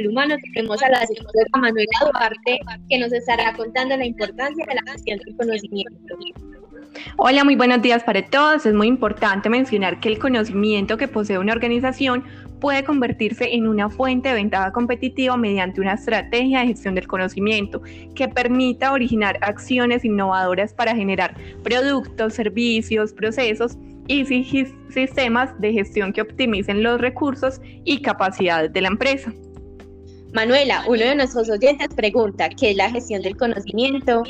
humano, tenemos a la psicóloga Manuela Duarte, que nos estará contando la importancia de la gestión del conocimiento. Hola, muy buenos días para todos. Es muy importante mencionar que el conocimiento que posee una organización puede convertirse en una fuente de ventaja competitiva mediante una estrategia de gestión del conocimiento que permita originar acciones innovadoras para generar productos, servicios, procesos y sistemas de gestión que optimicen los recursos y capacidades de la empresa. Manuela, uno de nuestros oyentes pregunta, ¿qué es la gestión del conocimiento?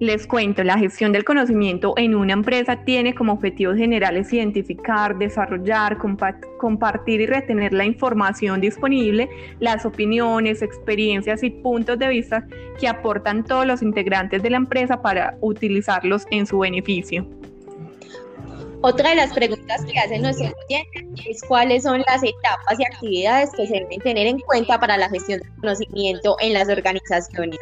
Les cuento, la gestión del conocimiento en una empresa tiene como objetivos generales identificar, desarrollar, compartir y retener la información disponible, las opiniones, experiencias y puntos de vista que aportan todos los integrantes de la empresa para utilizarlos en su beneficio. Otra de las preguntas que hacen nuestros oyentes es cuáles son las etapas y actividades que se deben tener en cuenta para la gestión del conocimiento en las organizaciones.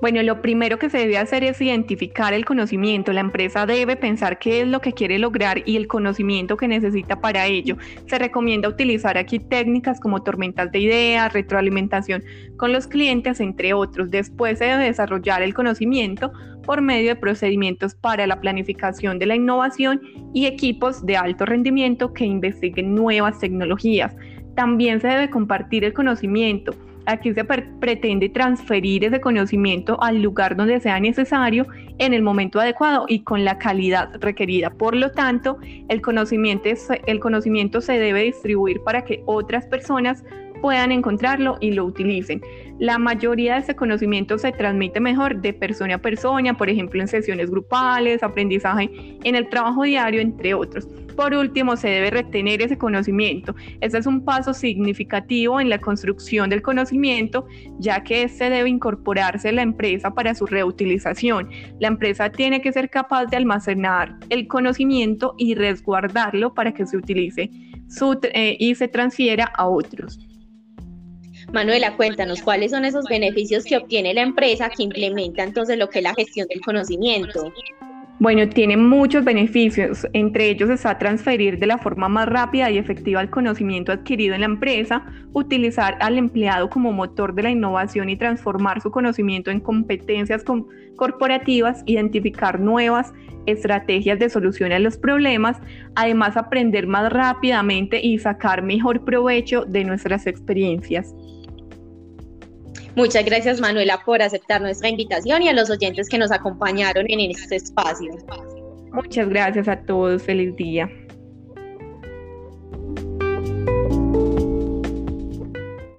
Bueno, lo primero que se debe hacer es identificar el conocimiento. La empresa debe pensar qué es lo que quiere lograr y el conocimiento que necesita para ello. Se recomienda utilizar aquí técnicas como tormentas de ideas, retroalimentación con los clientes, entre otros. Después se debe desarrollar el conocimiento por medio de procedimientos para la planificación de la innovación y equipos de alto rendimiento que investiguen nuevas tecnologías. También se debe compartir el conocimiento Aquí se pretende transferir ese conocimiento al lugar donde sea necesario en el momento adecuado y con la calidad requerida. Por lo tanto, el conocimiento, el conocimiento se debe distribuir para que otras personas puedan encontrarlo y lo utilicen. La mayoría de ese conocimiento se transmite mejor de persona a persona, por ejemplo en sesiones grupales, aprendizaje en el trabajo diario, entre otros. Por último, se debe retener ese conocimiento. Este es un paso significativo en la construcción del conocimiento, ya que este debe incorporarse a la empresa para su reutilización. La empresa tiene que ser capaz de almacenar el conocimiento y resguardarlo para que se utilice eh, y se transfiera a otros. Manuela, cuéntanos cuáles son esos beneficios que obtiene la empresa que implementa entonces lo que es la gestión del conocimiento. Bueno, tiene muchos beneficios, entre ellos está transferir de la forma más rápida y efectiva el conocimiento adquirido en la empresa, utilizar al empleado como motor de la innovación y transformar su conocimiento en competencias corporativas, identificar nuevas estrategias de solución a los problemas, además aprender más rápidamente y sacar mejor provecho de nuestras experiencias. Muchas gracias Manuela por aceptar nuestra invitación y a los oyentes que nos acompañaron en este espacio. Muchas gracias a todos, feliz día.